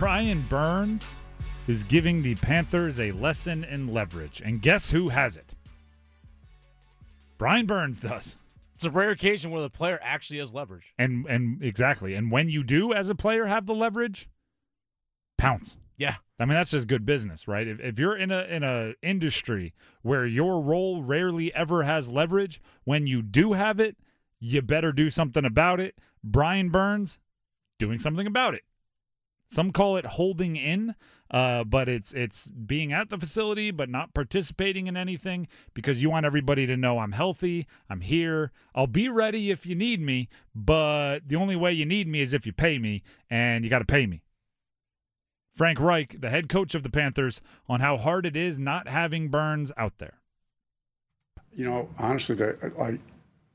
Brian Burns is giving the Panthers a lesson in leverage. And guess who has it? Brian Burns does. It's a rare occasion where the player actually has leverage. And and exactly. And when you do as a player have the leverage, pounce. Yeah. I mean that's just good business, right? If, if you're in a in a industry where your role rarely ever has leverage, when you do have it, you better do something about it. Brian Burns doing something about it. Some call it holding in, uh, but it's it's being at the facility but not participating in anything because you want everybody to know I'm healthy, I'm here, I'll be ready if you need me, but the only way you need me is if you pay me, and you got to pay me. Frank Reich, the head coach of the Panthers, on how hard it is not having Burns out there. You know, honestly, like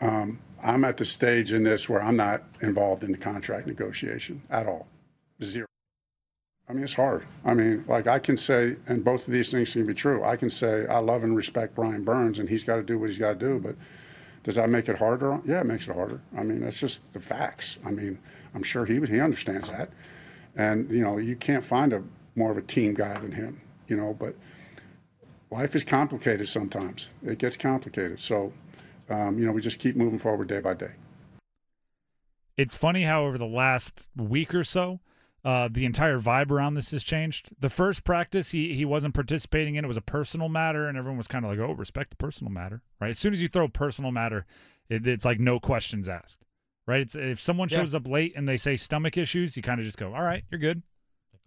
um, I'm at the stage in this where I'm not involved in the contract negotiation at all, zero. I mean, it's hard. I mean, like I can say, and both of these things can be true. I can say I love and respect Brian Burns, and he's got to do what he's got to do. But does that make it harder? Yeah, it makes it harder. I mean, that's just the facts. I mean, I'm sure he he understands that, and you know, you can't find a more of a team guy than him. You know, but life is complicated sometimes. It gets complicated. So, um, you know, we just keep moving forward day by day. It's funny how over the last week or so uh, the entire vibe around this has changed. The first practice he he wasn't participating in. It was a personal matter, and everyone was kind of like, "Oh, respect the personal matter." Right? As soon as you throw personal matter, it, it's like no questions asked. Right? It's if someone Yeah. shows up late and they say stomach issues, you kind of just go, "All right, you're good."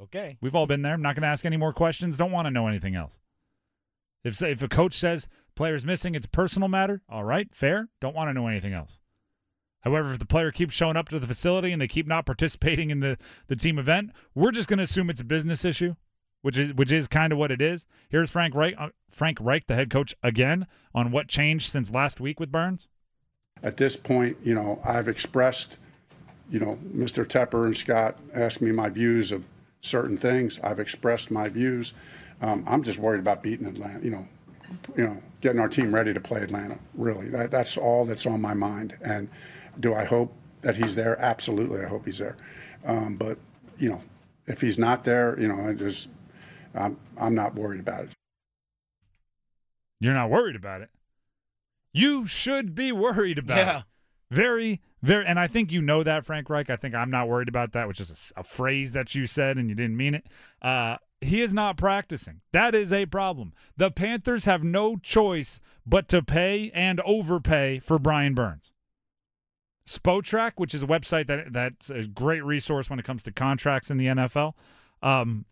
Okay. We've all been there. I'm not going to ask any more questions. Don't want to know anything else. If if a coach says player's missing, it's a personal matter. All right, fair. Don't want to know anything else. However, if the player keeps showing up to the facility and they keep not participating in the, the team event, we're just going to assume it's a business issue, which is which is kind of what it is. Here's Frank Reich, uh, Frank Reich, the head coach, again on what changed since last week with Burns. At this point, you know, I've expressed, you know, Mr. Tepper and Scott asked me my views of certain things. I've expressed my views. Um, I'm just worried about beating Atlanta. You know, you know, getting our team ready to play Atlanta. Really, that, that's all that's on my mind. And do I hope that he's there? Absolutely, I hope he's there. Um, but you know, if he's not there, you know, I just I'm I'm not worried about it. You're not worried about it. You should be worried about Yeah. it. Very, very, and I think you know that, Frank Reich. I think I'm not worried about that, which is a phrase that you said and you didn't mean it. Uh, he is not practicing. That is a problem. The Panthers have no choice but to pay and overpay for Brian Burns. Spotrac, which is a website that that's a great resource when it comes to contracts in the NFL, um,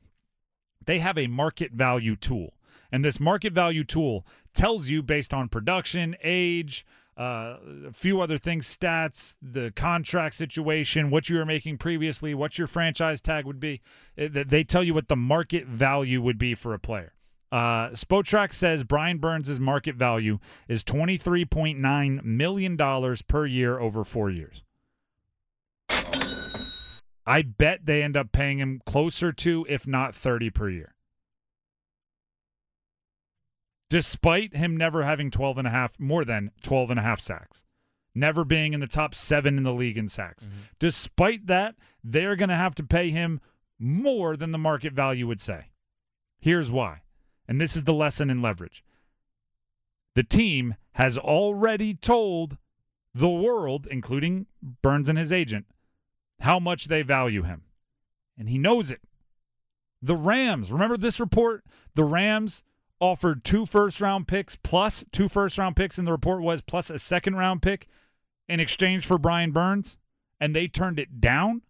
they have a market value tool. And this market value tool tells you based on production, age, uh, a few other things, stats, the contract situation, what you were making previously, what your franchise tag would be. It- They tell you what the market value would be for a player. Uh, Spotrac says Brian Burns' market value is $23.9 million per year over four years. I bet they end up paying him closer to, if not 30 per year. Despite him never having 12 and a half, more than 12 and a half sacks, never being in the top seven in the league in sacks. Despite that, they're going to have to pay him more than the market value would say. Here's why. And this is the lesson in leverage. The team has already told the world, including Burns and his agent, how much they value him. And he knows it. The Rams, remember this report? The Rams offered two first round picks plus two first round picks, and the report was plus a second round pick in exchange for Brian Burns, and they turned it down.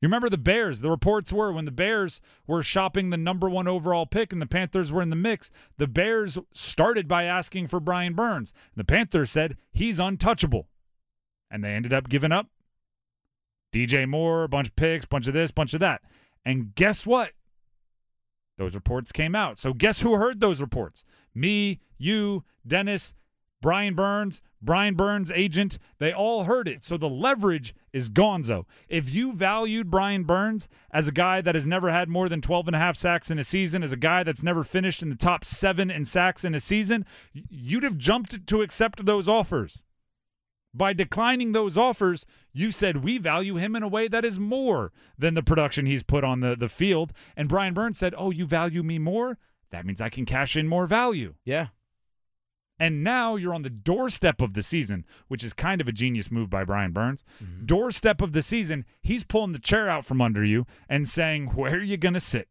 You remember the Bears? The reports were when the Bears were shopping the number one overall pick and the Panthers were in the mix, the Bears started by asking for Brian Burns. The Panthers said he's untouchable. And they ended up giving up DJ Moore, a bunch of picks, bunch of this, bunch of that. And guess what? Those reports came out. So guess who heard those reports? Me, you, Dennis, Brian Burns, Brian Burns' agent, they all heard it. So the leverage is gonzo. If you valued Brian Burns as a guy that has never had more than 12 and a half sacks in a season, as a guy that's never finished in the top seven in sacks in a season, you'd have jumped to accept those offers. By declining those offers, you said we value him in a way that is more than the production he's put on the, the field. And Brian Burns said, Oh, you value me more? That means I can cash in more value. Yeah. And now you're on the doorstep of the season, which is kind of a genius move by Brian Burns. Mm-hmm. Doorstep of the season, he's pulling the chair out from under you and saying, Where are you going to sit?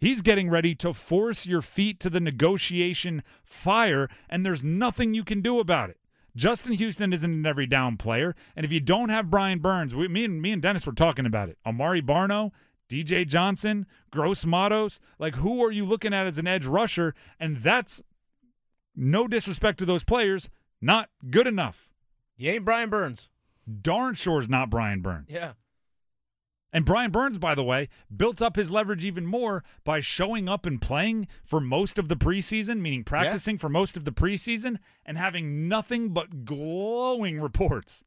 He's getting ready to force your feet to the negotiation fire, and there's nothing you can do about it. Justin Houston isn't an every down player, and if you don't have Brian Burns, we, me and me and Dennis were talking about it. Amaré Barno, DJ Johnson, Gross Matos, like who are you looking at as an edge rusher? And that's no disrespect to those players, not good enough. You ain't Brian Burns. Darn sure is not Brian Burns. Yeah. And Brian Burns, by the way, built up his leverage even more by showing up and playing for most of the preseason, meaning practicing for most of the preseason and having nothing but glowing reports.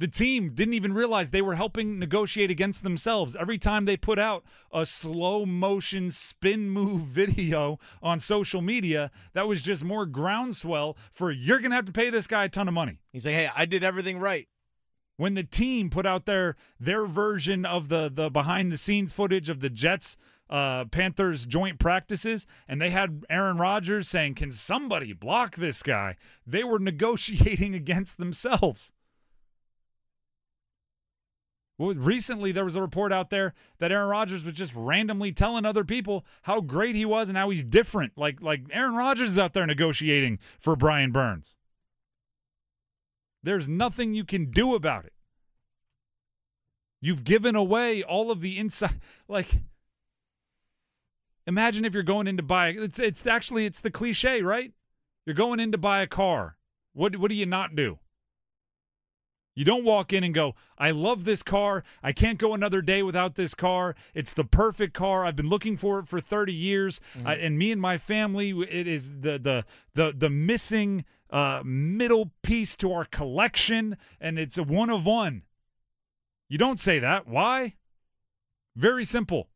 The team didn't even realize they were helping negotiate against themselves. Every time they put out a slow motion spin move video on social media, that was just more groundswell for you're going to have to pay this guy a ton of money He's like, hey, I did everything right. when the team put out their their version of the the behind the scenes footage of the Jets uh, Panthers joint practices, and they had Aaron Rodgers saying, "Can somebody block this guy?" They were negotiating against themselves. Recently there was a report out there that Aaron Rodgers was just randomly telling other people how great he was and how he's different. Like like Aaron Rodgers is out there negotiating for Brian Burns. There's nothing you can do about it. You've given away all of the inside like Imagine if you're going in to buy it's it's actually it's the cliche, right? You're going in to buy a car. What what do you not do? You don't walk in and go, I love this car. I can't go another day without this car. It's the perfect car. I've been looking for it for 30 years. Uh, and me and my family, it is the the the the missing uh, middle piece to our collection, and it's a one of one. You don't say that. Why? Very simple.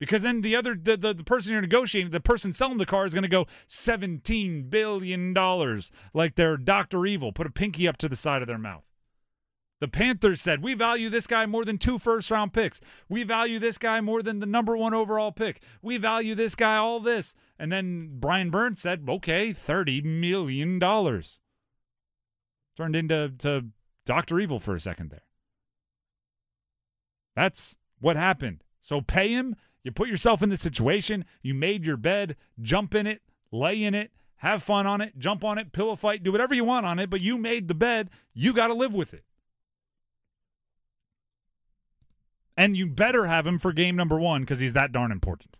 Because then the other the, the, the person you're negotiating, the person selling the car is going to go seventeen billion dollars, like they're Doctor Evil. Put a pinky up to the side of their mouth. The Panthers said we value this guy more than two first round picks. We value this guy more than the number one overall pick. We value this guy all this. And then Brian Burns said, okay, thirty million dollars. Turned into to Doctor Evil for a second there. That's what happened. So pay him. You put yourself in the situation. You made your bed. Jump in it. Lay in it. Have fun on it. Jump on it. Pillow fight. Do whatever you want on it. But you made the bed. You got to live with it. And you better have him for game number one because he's that darn important.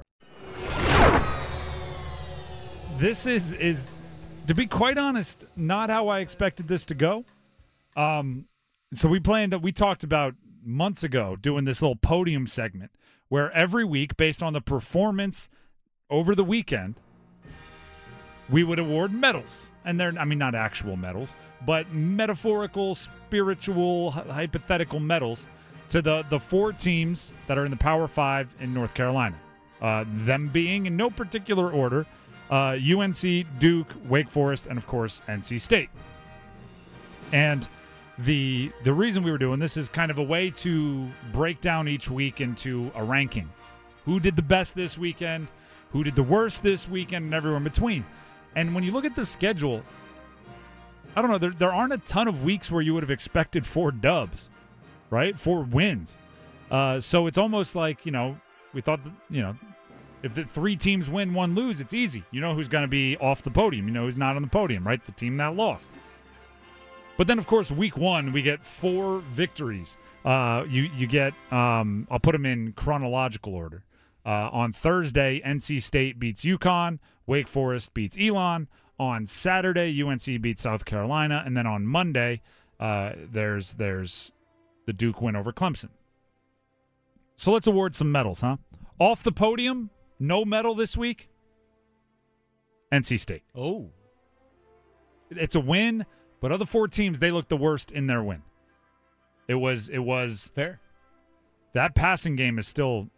This is is to be quite honest, not how I expected this to go. Um so we planned we talked about months ago doing this little podium segment where every week based on the performance over the weekend we would award medals and they're i mean not actual medals but metaphorical spiritual hypothetical medals to the the four teams that are in the power five in north carolina uh, them being in no particular order uh, unc duke wake forest and of course nc state and the the reason we were doing this is kind of a way to break down each week into a ranking. Who did the best this weekend? Who did the worst this weekend and everywhere in between? And when you look at the schedule, I don't know. There there aren't a ton of weeks where you would have expected four dubs, right? Four wins. Uh, so it's almost like you know we thought you know if the three teams win, one lose, it's easy. You know who's going to be off the podium. You know who's not on the podium, right? The team that lost. But then, of course, week one we get four victories. Uh, you you get um, I'll put them in chronological order. Uh, on Thursday, NC State beats UConn. Wake Forest beats Elon. On Saturday, UNC beats South Carolina, and then on Monday, uh, there's there's the Duke win over Clemson. So let's award some medals, huh? Off the podium, no medal this week. NC State. Oh. It's a win, but of the four teams, they looked the worst in their win. It was it was Fair. that passing game is still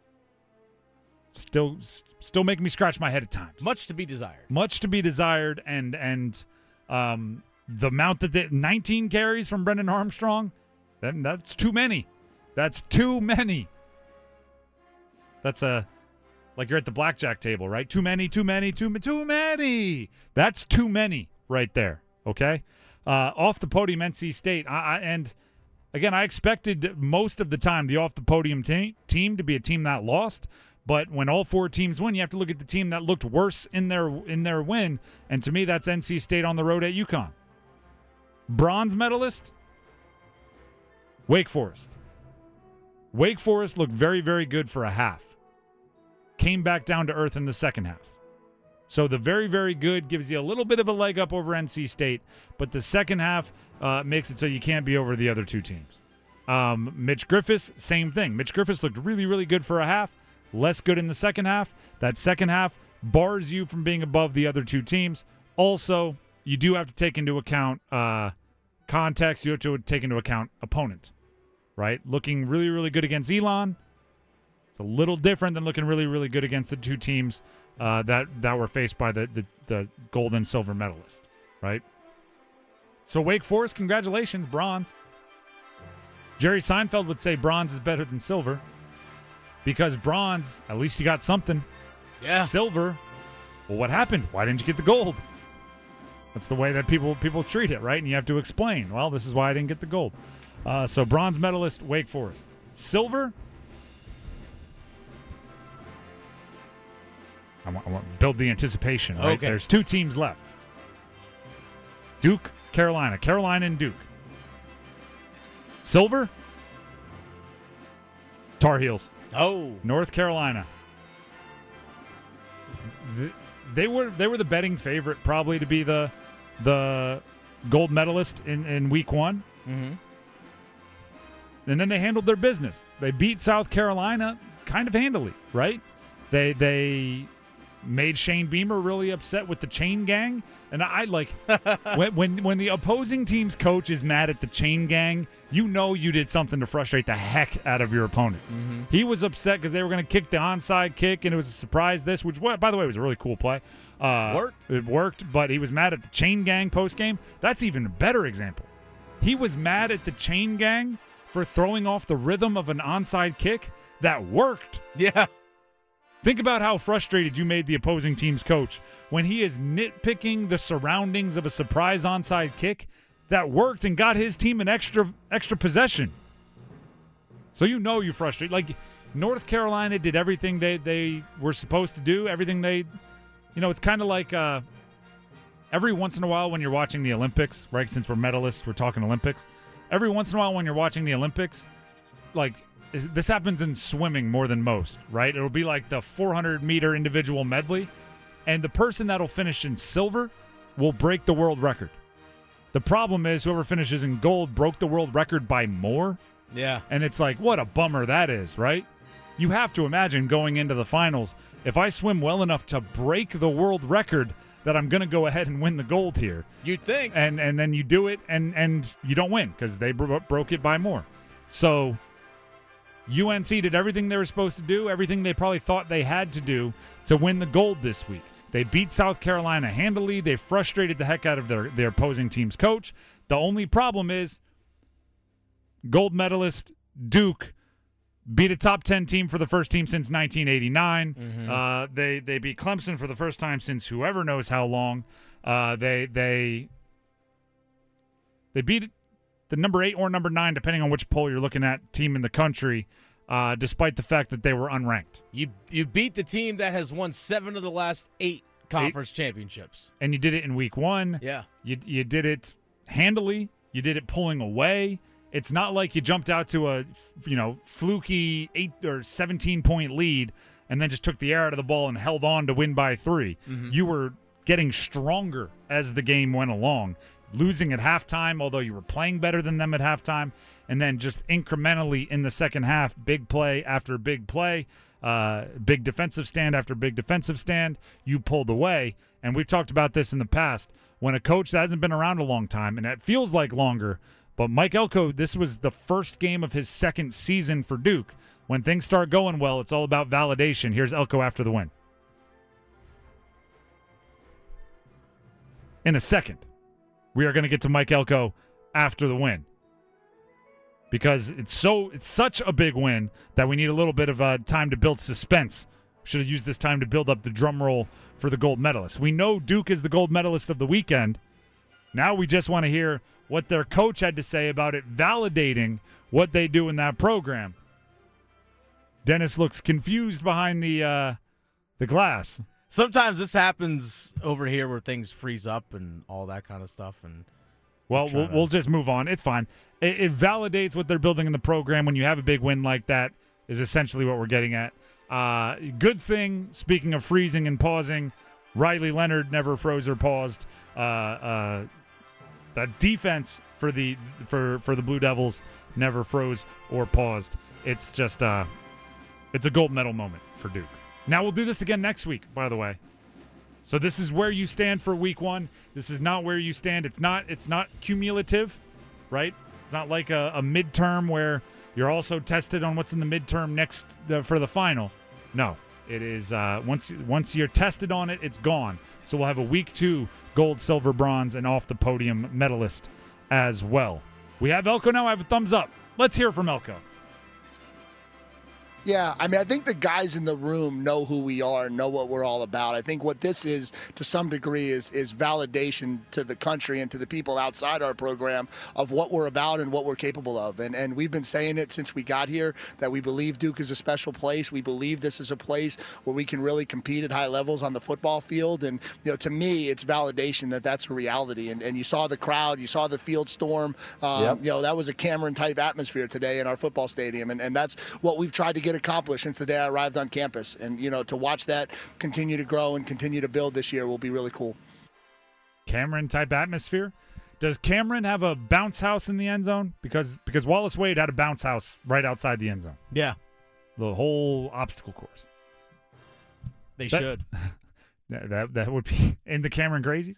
still still making me scratch my head at times. Much to be desired. Much to be desired, and and um, the amount that they, 19 carries from Brennan Armstrong, that, that's too many. That's too many. That's a like you're at the blackjack table, right? Too many, too many, too too many. That's too many right there. Okay, uh, off the podium, NC State, I, I, and again, I expected most of the time the off the podium te- team to be a team that lost. But when all four teams win, you have to look at the team that looked worse in their in their win, and to me, that's NC State on the road at UConn. Bronze medalist, Wake Forest. Wake Forest looked very, very good for a half. Came back down to earth in the second half. So the very, very good gives you a little bit of a leg up over NC State, but the second half uh, makes it so you can't be over the other two teams. Um, Mitch Griffis, same thing. Mitch Griffis looked really, really good for a half, less good in the second half. That second half bars you from being above the other two teams. Also, you do have to take into account uh, context. You have to take into account opponent, right? Looking really, really good against Elon. It's a little different than looking really, really good against the two teams uh, that that were faced by the, the the gold and silver medalist, right? So Wake Forest, congratulations, bronze. Jerry Seinfeld would say bronze is better than silver because bronze, at least you got something. Yeah. Silver, well, what happened? Why didn't you get the gold? That's the way that people people treat it, right? And you have to explain. Well, this is why I didn't get the gold. Uh, so bronze medalist, Wake Forest. Silver. I want, I want to build the anticipation. Right? Okay. There's two teams left. Duke, Carolina, Carolina and Duke. Silver. Tar Heels. Oh. North Carolina. Th- They were they were the betting favorite probably to be the the gold medalist in, in week one. Mm-hmm. And then they handled their business. They beat South Carolina kind of handily, right? They they made Shane Beamer really upset with the chain gang. And I like when, when when the opposing team's coach is mad at the chain gang, you know you did something to frustrate the heck out of your opponent. He was upset because they were going to kick the onside kick, and it was a surprise. This, which by the way was a really cool play. Uh, Worked. It worked, but he was mad at the chain gang post game. That's even a better example. He was mad at the chain gang for throwing off the rhythm of an onside kick that worked. Yeah. Think about how frustrated you made the opposing team's coach when he is nitpicking the surroundings of a surprise onside kick that worked and got his team an extra extra possession. So you know you frustrate. Like North Carolina did everything they they were supposed to do, everything they you know, it's kind of like uh every once in a while when you're watching the Olympics, right? Since we're medalists, we're talking Olympics. Every once in a while when you're watching the Olympics, like is- this happens in swimming more than most, right? It'll be like the 400 meter individual medley, and the person that'll finish in silver will break the world record. The problem is whoever finishes in gold broke the world record by more, Yeah. and it's like what a bummer that is, right? You have to imagine going into the finals, if I swim well enough to break the world record, that I'm going to go ahead and win the gold here You'd think. and and then you do it and and you don't win because they bro- broke it by more. So UNC did everything they were supposed to do, everything they probably thought they had to do to win the gold this week. They beat South Carolina handily. They frustrated the heck out of their their opposing team's coach. The only problem is gold medalist Duke beat a top 10 team for the first team since 1989 uh, they they beat clemson for the first time since whoever knows how long uh, they they They beat the number eight or number nine, depending on which poll you're looking at, team in the country, uh, despite the fact that they were unranked. You you beat the team that has won seven of the last eight conference championships. And you did it in week one. Yeah. You you did it handily. You did it pulling away. It's not like you jumped out to a you know fluky eight or seventeen point lead and then just took the air out of the ball and held on to win by 3 You were getting stronger as the game went along, losing at halftime, although you were playing better than them at halftime, and then just incrementally in the second half, big play after big play, uh, big defensive stand after big defensive stand, you pulled away. And we've talked about this in the past. When a coach that hasn't been around a long time, and it feels like longer, but Mike Elko, this was the first game of his second season for Duke. When things start going well, it's all about validation. Here's Elko after the win. In a second, we are going to get to Mike Elko after the win because it's so it's such a big win that we need a little bit of uh, time to build suspense. Should have used this time to build up the drum roll for the gold medalist. We know Duke is the gold medalist of the weekend. Now we just want to hear what their coach had to say about it, validating what they do in that program. Dennis looks confused behind the uh, the glass. Sometimes this happens over here where things freeze up and all that kind of stuff. And Well, we'll, to- we'll just move on. It's fine. It, it validates what they're building in the program when you have a big win like that. Is essentially what we're getting at. Uh, good thing. Speaking of freezing and pausing, Riley Leonard never froze or paused. Uh, uh, the defense for the for for the Blue Devils never froze or paused. It's just uh, it's a gold medal moment for Duke. Now we'll do this again next week. By the way, so this is where you stand for week one. This is not where you stand. It's not. It's not cumulative, right? It's not like a, a midterm where you're also tested on what's in the midterm next uh, for the final. No, it is uh, once once you're tested on it, it's gone. So we'll have a week two gold, silver, bronze, and off the podium medalist as well. We have Elko now. I have a thumbs up. Let's hear from Elko. Yeah, I mean, I think the guys in the room know who we are, know what we're all about. I think what this is, to some degree, is is validation to the country and to the people outside our program of what we're about and what we're capable of. And and we've been saying it since we got here that we believe Duke is a special place. We believe this is a place where we can really compete at high levels on the football field. And you know, to me, it's validation that that's a reality. And and you saw the crowd, you saw the field storm. Um, You know, that was a Cameron type atmosphere today in our football stadium, and and that's what we've tried to get accomplished since the day I arrived on campus. And you know, to watch that continue to grow and continue to build this year will be really cool. Cameron type atmosphere. Does Cameron have a bounce house in the end zone? Because because Wallace Wade had a bounce house right outside the end zone. yeah, The whole obstacle course. they That- should. That that, that would be in the Cameron Crazies.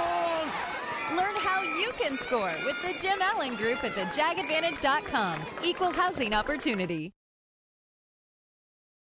can score with the Jim Allen Group at thejagadvantage.com. Equal housing opportunity.